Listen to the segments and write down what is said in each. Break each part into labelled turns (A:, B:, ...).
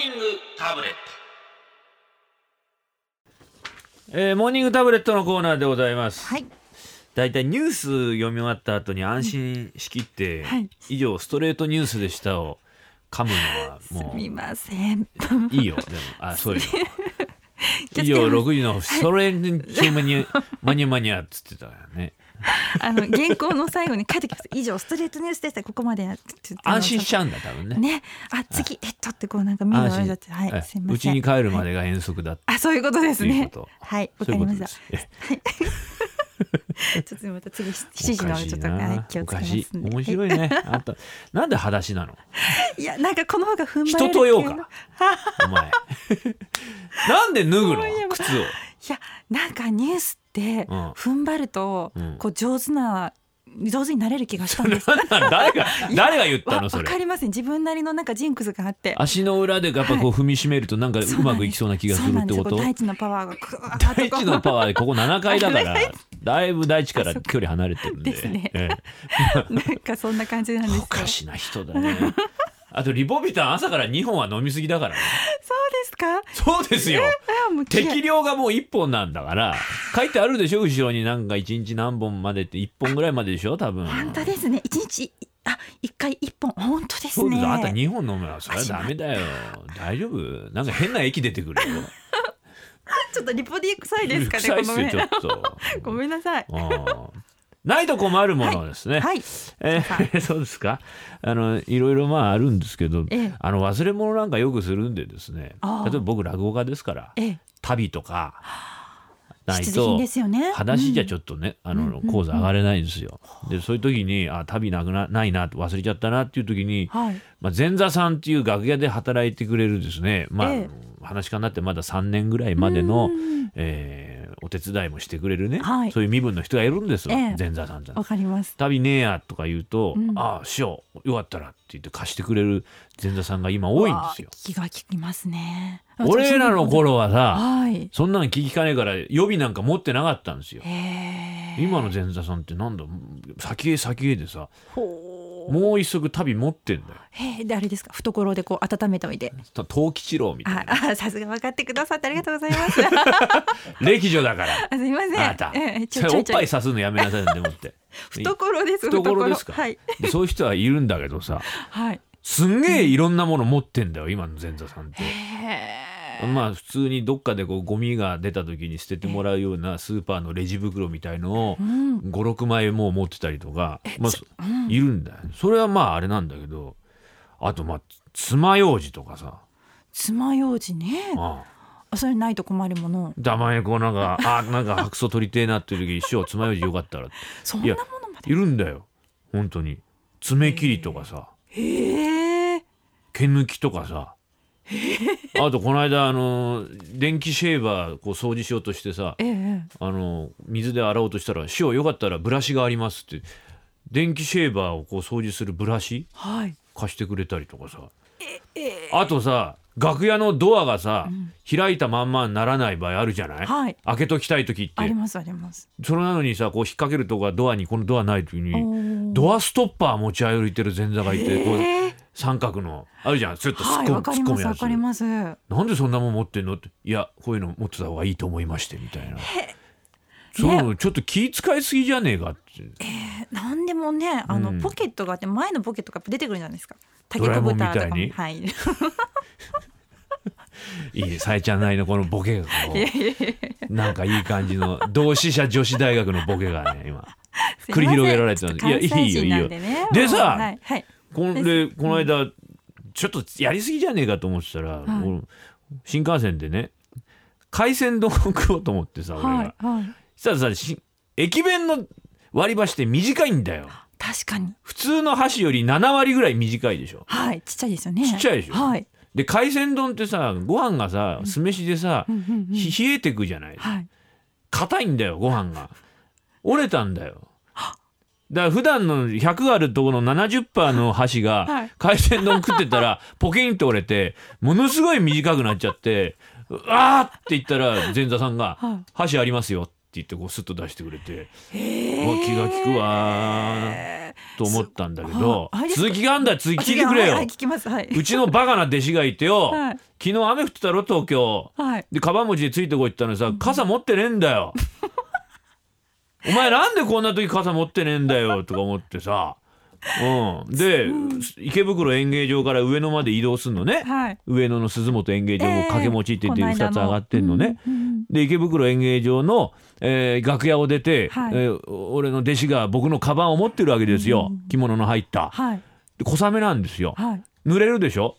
A: ニングタブレット
B: えーモーニングタブレットのコーナーでございます。
C: はい。
B: だいたいニュース読み終わった後に安心しきって、
C: はい
B: 以上ストレートニュースでしたを噛むのは
C: す
B: も
C: みません。
B: ういいよ。でもあそういうの。以上6時のストレートマニアマニアマニアっつってたからね。
C: あの原稿の最後に書いてきます。以上ストレートニュースでした。ここまでやってって
B: 安心しちゃうんだ多分ね。
C: ね。あ次えっとってこうなんか目が悪いだってはい
B: え
C: すみません。
B: うちに帰るまでが遠足だ。
C: あそういうことですね
B: ということ。
C: はいわかりました。
B: です。え
C: ちょっとまた次7時のちょっと気をつけます
B: おかしい
C: んで。
B: 面白いね。あんたなんで裸足なの？
C: いやなんかこの方が踏ん張れる
B: 人とようか。お前。なんで脱ぐの？靴を。
C: いやなんかニュースって
B: うん。
C: 踏ん張ると
B: うん。
C: こう上手な上手になれる気がしたんです。
B: 誰が 誰が言った
C: わ
B: のそれ？
C: わかりません。自分なりのなんかジンクスがあって。
B: 足の裏でやっぱこう踏みしめるとなんかうまくいきそうな気がするってこと？
C: 大地のパワーが
B: 大地のパワーでここ7階だから だいぶ大地から距離離れてるんで。
C: ですね。
B: え
C: なんかそんな感じなんです
B: おかしな人だねあとリポビタン朝から2本は飲みすぎだからね。
C: そうですか？
B: そうですよ。適量がもう1本なんだから。書いてあるでしょ後ろになんか1日何本までって1本ぐらいまででしょ多分。
C: 本当ですね。一日あ一回一本。本当ですね。
B: あんた2本飲むのはそれはダメだよ。大丈夫？なんか変な液出てくるよ。
C: ちょっとリポディ臭いですかね ごめんなさい。
B: うんないと困るものですね。
C: はい。
B: えー そうですか？あのいろいろまああるんですけど、
C: ええ
B: あの忘れ物なんかよくするんでですね。
C: ああ
B: 例えば僕落語家ですから、
C: ええ
B: 旅とかないと
C: ですよね。
B: 裸足じゃち
C: ょっ
B: とね、あの講座上がれないんですよ。でそういう時にあ旅なくなないな忘れちゃったなっていう時に、
C: はい。
B: まあ、前座さんっていう楽屋で働いてくれるですね、まあ
C: え
B: 話し家になってまだ3年ぐらいまでの
C: うん、
B: えーお手伝いもしてくれるね、
C: はい
B: そういう身分の人がいるんですよ、
C: ええ
B: 前座さんじゃ
C: わかります。
B: 旅ねえやとか言うと「
C: うん
B: ああ師匠よかったら」って言って貸してくれる前座さんが今多いんですよ。
C: 気が利きますね。
B: 俺らの頃はさ
C: はい。
B: そんなの聞きかねえから予備なんか持ってなかったんですよ。今の前座さんってなんだ？先へ先へでさ
C: ほう。
B: もう一足旅持ってんだよ。
C: へえであれですか？懐でこう温めておいて。
B: 藤吉郎みたい
C: あ
B: な
C: あさすが分かってくださってありがとうございます。
B: 歴女だから。
C: あすみません。
B: あなた、
C: ええちょちょいちょい
B: ぱいさすのやめなさいなんて思って。
C: 懐です
B: 懐ですか？
C: はい
B: でそういう人はいるんだけどさ
C: はい。
B: すんげえいろんなもの持ってんだよ今の前座さんって。
C: へえ。
B: まあ普通にどっかでこうゴミが出た時に捨ててもらうようなスーパーのレジ袋みたいのを
C: うん。
B: 56枚もう持ってたりとか、まあいるんだよそれはまああれなんだけどあとまあ爪楊枝とかさ
C: 爪楊枝ね。
B: あ
C: あそれないと困るもの。
B: たまにこうなんか あなんか白素取りてえなっていう時に師匠爪楊枝よかったら
C: そんなものまで。
B: いるんだよ本当に爪切りとかさ
C: へえ。
B: 毛抜きとかさ あとこの間あの電気シェーバーこう掃除しようとしてさ
C: ええ。
B: あの水で洗おうとしたら「師匠よかったらブラシがあります」って電気シェーバーをこう掃除するブラシ
C: はい。
B: 貸してくれたりとかさあとさ楽屋のドアがさ、開いたまんまにならない場合あるじゃない、
C: はい
B: 開けときたい時って
C: ありますあります。
B: それなのにさこう引っ掛けるとこがドアにこのドアない時にドアストッパー持ち歩いてる前座がいてこう。三角のあるじゃん。ちょっと突っ
C: はい
B: 込む,、
C: わかります。
B: なんでそんなもん持ってんの？っていやこういうの持ってた方がいいと思いましてみたいな。そうちょっと気使いすぎじゃねえかって。
C: なんでもねあの、
B: うん。
C: ポケットがあって前のポケットが出てくるじゃないですか。
B: ドラえもんみたいに。
C: タケコブタとかも。はい。
B: いいねさえちゃんなりのこのボケがこ
C: いやいやいや
B: うなんかいい感じの同志社女子大学のボケがね今。繰り広げられてたんでいやいいよいいよ。
C: で
B: さ
C: はいはい。
B: こんでこの間ちょっとやりすぎじゃねえかと思ってたら、
C: はい。
B: 俺新幹線でね海鮮丼を食おうと思ってさ俺が、
C: はい。はい。
B: そしたらさし駅弁の割り箸って短いんだよ。
C: 確かに。
B: 普通の箸より7割ぐらい短いでしょ。
C: はいちっちゃいですよね。
B: ちっちゃいでしょ。
C: はい。
B: で海鮮丼ってさご飯がさ酢飯でさ、
C: うんうんうん。
B: ひ冷えてくじゃない。
C: はい。
B: 硬いんだよご飯が。折れたんだよだから普段の100あるところの70%の箸が
C: はい。
B: 海鮮丼食ってたら ポキンと折れてものすごい短くなっちゃって「うわー!」って言ったら前座さんが
C: はい「
B: 箸ありますよ」って言ってこうスッと出してくれて気が利くわと思ったんだけど続きがあんだよ。続き聞いてくれよ。
C: う
B: ちのバカな弟子がいてよ、
C: はい。
B: 昨日雨降ってたろ東京。
C: はい。
B: でカバン持ちでついてこいって言ったのにさ傘持ってねえんだよお前なんでこんな時傘持ってねえんだよとか思ってさ。うん。で池袋演芸場から上野まで移動すんのね。
C: はい。
B: 上野の鈴本演芸場を
C: ええ
B: 掛け持ちって言って
C: この間
B: 2つ上がってんのね。
C: うんうん
B: で池袋演芸場の、えー楽屋を出て、
C: はい。
B: えー俺の弟子が僕のカバンを持ってるわけですよ、着物の入った。
C: はい。
B: で小雨なんですよ。
C: はい。
B: 濡れるでしょ？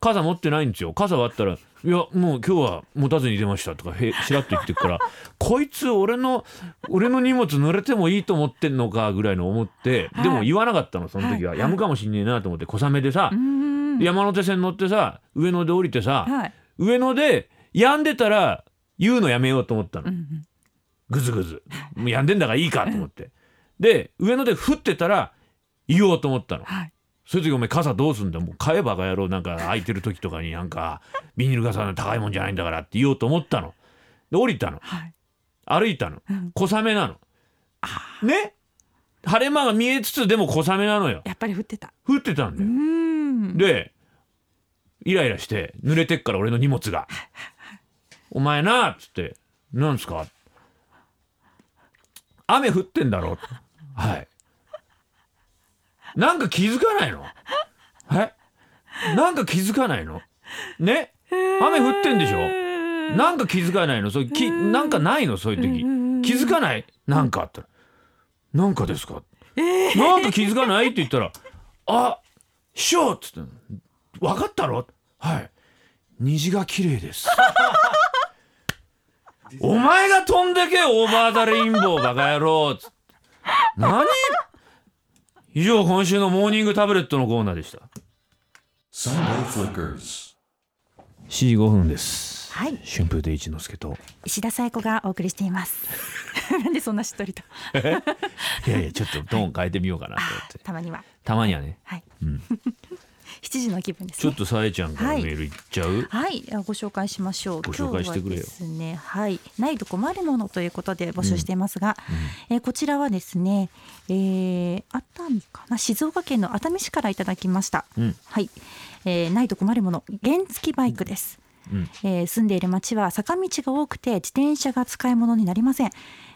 B: 傘持ってないんですよ。傘割ったら「いやもう今日は持たずに出ました」とかへ しらっと言ってくからこいつ俺の俺の荷物濡れてもいいと思ってんのかぐらいの思って、
C: はい。
B: でも言わなかったのその時は、
C: はい。
B: やむかもしんねえなと思って小雨でさ、山手線乗ってさ上野で降りてさ、
C: はい。
B: 上野で止んでたら言うのやめようと思ったの、ぐずぐず。もう止んでんだからいいかと思って。で上野で降ってたら言おうと思ったの。
C: はい
B: そういう時お前傘どうすんだよ。もう買えばバカ野郎なんか空いてる時とかになんか ビニール傘の高いもんじゃないんだからって言おうと思ったの。で降りたの。
C: はい。
B: 歩いたの。
C: うん。
B: 小雨なの。ね？晴れ間が見えつつでも小雨なのよ。
C: やっぱり降ってた。
B: 降ってたん
C: う
B: だよでイライラして濡れてっから俺の荷物が「お前な」っつって「なんすか?」雨降ってんだろ。はいなんか気づかないの？はいなんか気づかないの？ね？雨降ってんでしょ？なんか気づかないの？そうきなんかないの？そういう時。気づかない？なんかあったら「なんかですか?」なんか気づかないって言ったら「あ師匠!」っつって「分かったろ?」はい「虹が綺麗です」お前が飛んでけオーバーザレインボーバカ野郎つって。何？以上今週のモーニングタブレットのコーナーでした。
A: Sunday Flickers.
B: 7時5分です。
C: はい。
B: 春風亭一之輔と。
C: 石田紗友子がお送りしています。なんでそんなしっとりと。
B: いやいやちょっとトーン変えてみようかなと思って。
C: たまには。
B: たまにはね。
C: はい、
B: ん
C: 7時の気分ですね。
B: ちょっとさえちゃんからメールいっちゃう、
C: はい、あご紹介しましょう。
B: ご紹介してくれよ。
C: ですね、はい、ないと困るものということで募集していますが、えーこちらはですね、えー熱海かな、静岡県の熱海市からいただきました。
B: うん。
C: はい、えーないと困るもの、原付バイクです。
B: うん。
C: えー住んでいる町は坂道が多くて自転車が使い物になりません。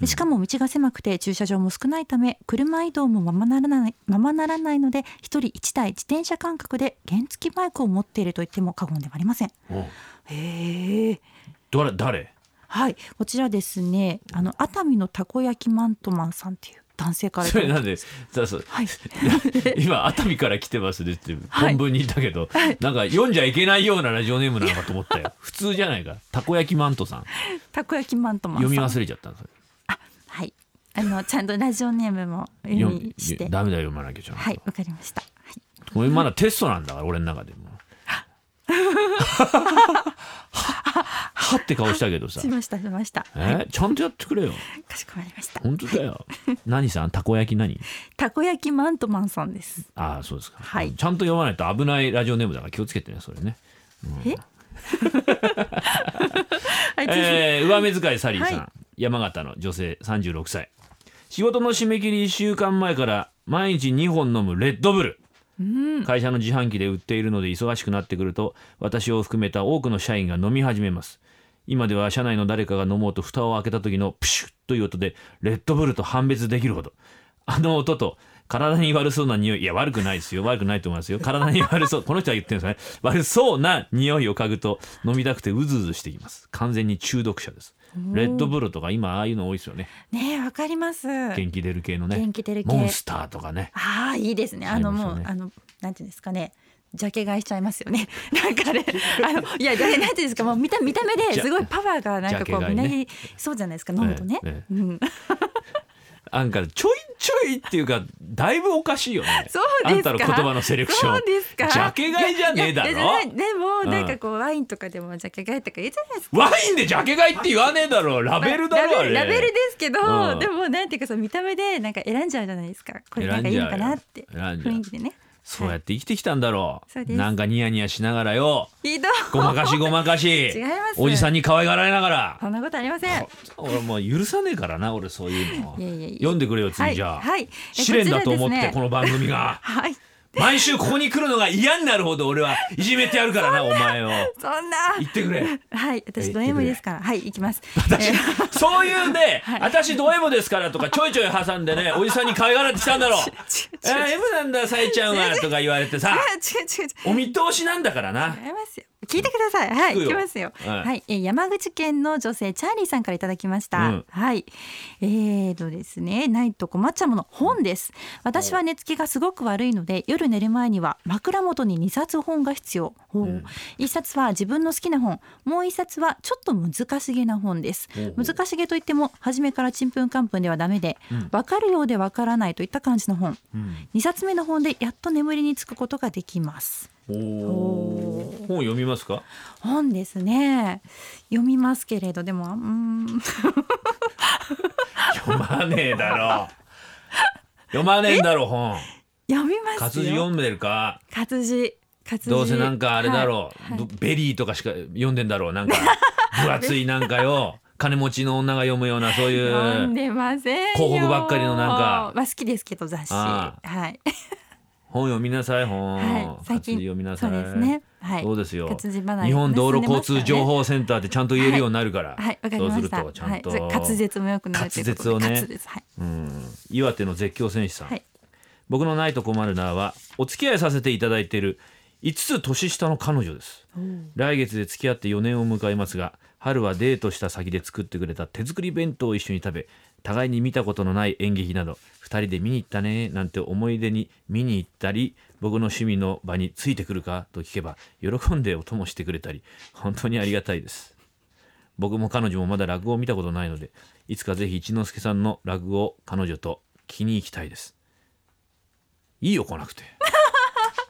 C: でしかも道が狭くて駐車場も少ないため車移動もままならないままならないので一人一台自転車感覚で原付バイクを持っていると言っても過言ではありません。
B: お
C: へえ
B: 誰誰？
C: はい。こちらですね。あの熱海のたこ焼きマントマンさんっていう男性から。い
B: それなんでそうそう。
C: はい。
B: 今熱海から来てますねって
C: はい。
B: 本文にいたけど、なんか読んじゃいけないようなラジオネームなのかと思ったよ 普通じゃないか。たこ焼きマントさん。
C: たこ焼きマントマンさん。
B: 読み忘れちゃったんですよ。
C: はい。あのちゃんとラジオネームも読
B: 読
C: みして。
B: ダメだよ読まなきゃちゃんと、
C: はいわかりました、はい。
B: これまだテストなんだから俺の中でも はって顔したけどさ。
C: しましたしました、
B: え？ちゃんとやってくれよ。
C: かしこまりました。
B: 本当だよ。何さん？たこ焼き何？
C: たこ焼きマントマンさんです。
B: ああそうですか、
C: はい。
B: ちゃんと読まないと危ないラジオネームだから気をつけてねそれね。
C: え？はい、ぜ
B: えー、上目遣いサリーさん、
C: はい。
B: 山形の女性36歳仕事の締め切り1週間前から毎日2本飲むレッドブル。
C: ひうん、
B: 会社の自販機で売っているので忙しくなってくると私を含めた多くの社員が飲み始めます今では社内の誰かが飲もうと蓋を開けた時のプシュッという音でレッドブルと判別できるほど。あの音と体に悪そうな匂いいや悪くないですよ。悪くないと思いますよ。体に悪そう。この人は言ってるんですね。悪そうな匂いを嗅ぐと飲みたくてうずうずしてきます。完全に中毒者です。レッドブルとか今ああいうの多いですよね。
C: ねえわかります。
B: 元気出る系のね。
C: 元気出る系。
B: モンスターとかね。
C: ああいいですね。あのもう、あのなんていうんですかね。ジャケ買いしちゃいますよね。なんかね、あのいや、なんていうんですか、もう見た見た目ですごいパワーがなんかこうみなぎそうじゃないですか、飲むとね。
B: ええ。え
C: うん、
B: なんかちょいちょいっていうかだいぶおかしいよね。
C: そうですか。
B: あんたの言葉のセレクション。
C: そうですか。
B: ジャケ買いじゃねえだろ？
C: でも、
B: うん。
C: なんかこうワインとかでもジャケ買いとか言うじゃないですか。
B: ワインでジャケ買いって言わねえだろ。ラベルだろあれ。
C: ラベルラベルですけど、
B: うん。
C: でもなんていうかその見た目でなんか選んじゃうじゃないですか。これなんかいいのかなって。雰囲気でね
B: そうやって生きてきたんだろう、
C: そうです。
B: なんかニヤニヤしながらよ。
C: ひどい。
B: ごまかしごまかし。
C: 違います。
B: おじさんに可愛がられながら。
C: そんなことありません。
B: 俺もう許さねえからな俺そういうの。
C: いやいやいや。
B: 読んでくれよ次じゃあ、
C: はい。はい
B: 試練だと思って
C: こちらですね。
B: この番組が。
C: はい
B: 毎週ここに来るのが嫌になるほど俺はいじめてやるからなお前を。
C: そんな。
B: 言ってくれ。
C: はい私ド M ですから。はい行きます。
B: 私
C: えー。
B: そういうね、
C: はい。
B: 私ド M ですからとかちょいちょい挟んでね おじさんに可愛がられてきたんだろう。M なんださえちゃんはとか言われてさ。
C: 違う違う違う。
B: お見通しなんだからな。
C: 違いますよ聞いてください。はい
B: 聞
C: きますよ。
B: はい。
C: はい、えー山口県の女性チャーリーさんからいただきました、
B: うん。
C: はい。えーとですねないと困っちゃうもの本です。私は寝つきがすごく悪いので夜寝る前には枕元に2冊本が必要、ほう。一冊は自分の好きな本。もう一冊はちょっと難しげな本です。難しげといっても初めからちんぷんかんぷんではダメで、わかるようでわからないといった感じの本、
B: ん。
C: 2冊目の本でやっと眠りにつくことができます。
B: おー本読みますか？
C: 本ですね。読みますけれどでもうーん。
B: 読まねえだろ。読まねえんだろ本。
C: 読みますよ。
B: 活字読んでるか？
C: 活字。活字。
B: どうせなんかあれだろ。う、
C: はいはい。
B: ブベリーとかしか読んでんだろうなんか。分厚いなんかよ。金持ちの女が読むようなそうい
C: 読ん
B: う
C: でませんよ。
B: 広告ばっかりのなんか。
C: まあ好きですけど雑誌。
B: あ。
C: はい
B: 本読みなさい。本、
C: はい。最近
B: 活字読みなさい。
C: そうですね。はい。
B: そうですよ。
C: 活字離れ
B: 日本道路交通情報センターってちゃんと言えるようになるから、
C: はい。わかり
B: そうする
C: ました
B: とちゃんと、
C: はい、滑舌も良くなるということで。
B: 滑舌をね。
C: はい。
B: うん。岩手の絶叫戦士さん、
C: はい。
B: 僕のないと困るなはお付き合いさせていただいている5つ年下の彼女です。来月で付き合って4年を迎えますが春はデートした先で作ってくれた手作り弁当を一緒に食べ互いに見たことのない演劇など2人で見に行ったねなんて思い出に見に行ったり僕の趣味の場についてくるかと聞けば喜んでお供してくれたり 本当にありがたいです。僕も彼女もまだ落語を見たことないのでいつかぜひ一之輔さんの落語を彼女と聞きに行きたいです。いいよ来なくて。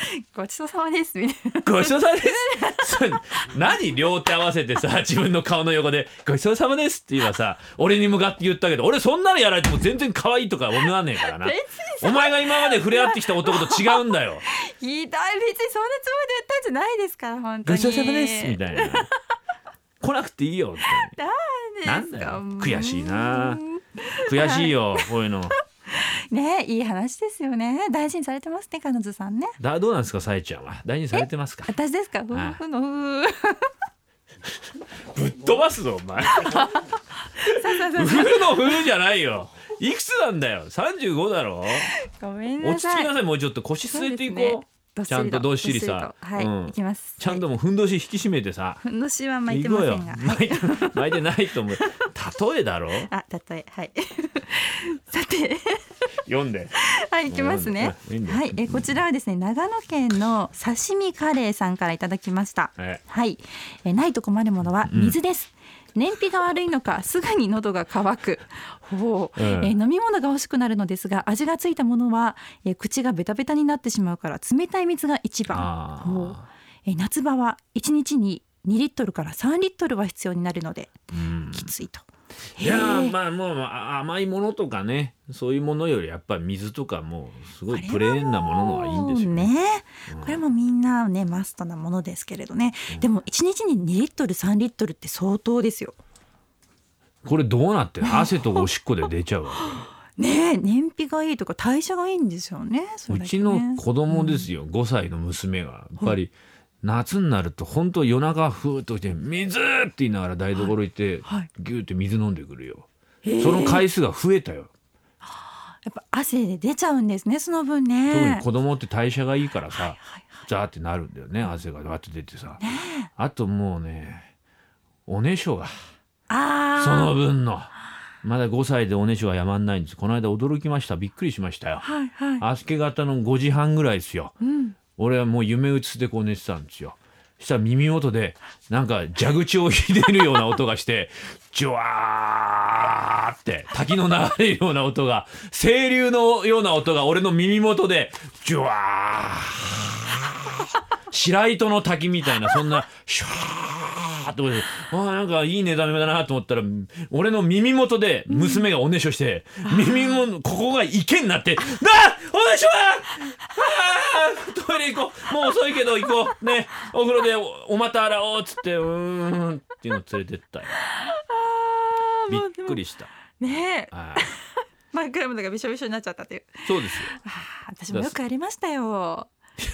C: ごちそうさまですみたいな。
B: ごちそうさまです。そ れ何両手合わせてさ自分の顔の横でごちそうさまですって言えばさ俺に向かって言ったけど俺そんなのやられても全然可愛いとか思わねえからな。
C: 別に
B: お前が今まで触れ合ってきた男と違うんだよ。
C: ひどい別にそんなつもりで言ったんじゃないですから本当に。
B: ごちそうさまですみたいな。来なくていいよみたいな
C: なん
B: だよ悔しいな。悔しいよこういうの
C: ねいい話ですよね。大事にされてますね彼女さんね。
B: だどうなんですかさえちゃんは。大事にされてますか？
C: 私ですか？夫
B: はい。
C: 婦の
B: ぶっ飛ばすぞお前。
C: そうそうそう
B: 冬の冬じゃないよ。いくつなんだよ？35だろ？
C: ごめん
B: 落
C: なさい。
B: ち着きなさいもうちょっと腰据えていこう。ちゃんとどっしりさ。
C: はい、
B: うん。
C: いきます。
B: ちゃんともうふんどし引き締めてさ。
C: ふんどしは巻いてませんが、はい
B: 巻いて巻いてないと思う。例えだろ？
C: あ、例え。はい。さて
B: 読んで。
C: はい、いきますね。はい、えこちらはですね長野県の刺身カレーさんからいただきました。
B: はい
C: はい、えないと困るものは水です、燃費が悪いのかすぐに喉が渇く。ほう、
B: うん。
C: えー飲み物が欲しくなるのですが味がついたものは、えー口がベタベタになってしまうから冷たい水が一番。えー。夏場は1日に2リットルから3リットルは必要になるので
B: うん。
C: きついと。
B: いやまあもうあ甘いものとかねそういうものよりやっぱり水とかもうすごいプレーンなもののはいいんですよね。
C: ね、これもみんなねマストなものですけれどね、でも1日に2リットル3リットルって相当ですよ。
B: これどうなってる汗とおしっこで出ちゃうわ。
C: ねえ燃費がいいとか代謝がいいんですよね。
B: うち
C: ね
B: の子供ですよ、5歳の娘が。やっぱり夏になると本当夜中ふーっと来て「水!」って言いながら台所行って、
C: はい
B: ギューって水飲んでくるよ、その回数が増えたよ。
C: やっぱ汗で出ちゃうんですねその分ね。
B: 特に子供って代謝がいいからさ、
C: はいはい
B: ザーってなるんだよね汗がわって出てさ、あともうねおねしょがその分の。まだ5歳でおねしょがやまんないんです。この間驚きました。びっくりしましたよ。
C: はいはい。
B: 明け方の5時半ぐらいですよ、
C: うん
B: 俺はもう夢うつでこう寝てたんですよ。したら耳元でなんか蛇口をひねるような音がして ジュワーって滝の流れるような音が清流のような音が俺の耳元でジュワー。白糸の滝みたいなそんなシュワー。ってあーなんかいい寝だめだなと思ったら俺の耳元で娘がおねしょして、耳もここが池になって「なあおでしょあートイレ行こう。もう遅いけど行こう。ねお風呂でおお股洗おうっつってうーんっていうの連れてったよ。
C: あー
B: びっくりした。
C: ねえ。
B: はい。
C: 真っ暗いものがびしょびしょになっちゃったっていう。
B: そうですよ。
C: あー私もよくありましたよ
B: よ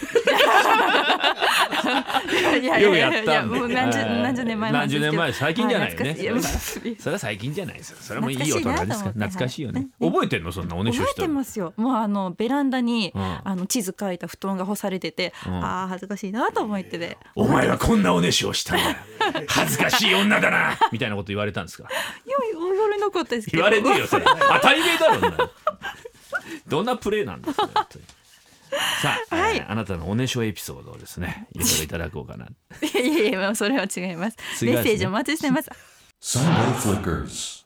B: く
C: やいや
B: やったんで
C: もう何十
B: はい。
C: 何十年前
B: 何十年前最近じゃないよねそれは最近じゃないですよ。それもいい大人ですから。懐かしいよね。
C: はい。
B: 覚えてんのそんなおねしょ
C: 覚え
B: したの
C: てますよ。もうあのベランダに、
B: うん。
C: あの地図書いた布団が干されてて、
B: うん。
C: ああ恥ずかしいなと思ってて。
B: お前はこんなおねしょをしたんだ。恥ずかしい女だな。みたいなこと言われたんですか？
C: いや言われなかったです
B: 言われねえよそれ。当たり前だろんなどんなプレーなんですか さあ、
C: はい。
B: えーあなたのおねしょエピソードをですね いろいろいただこうかな。
C: いやいやいやそれは違います。
B: 違う
C: メッセージお待ちしてます。
A: Sunday Flickers.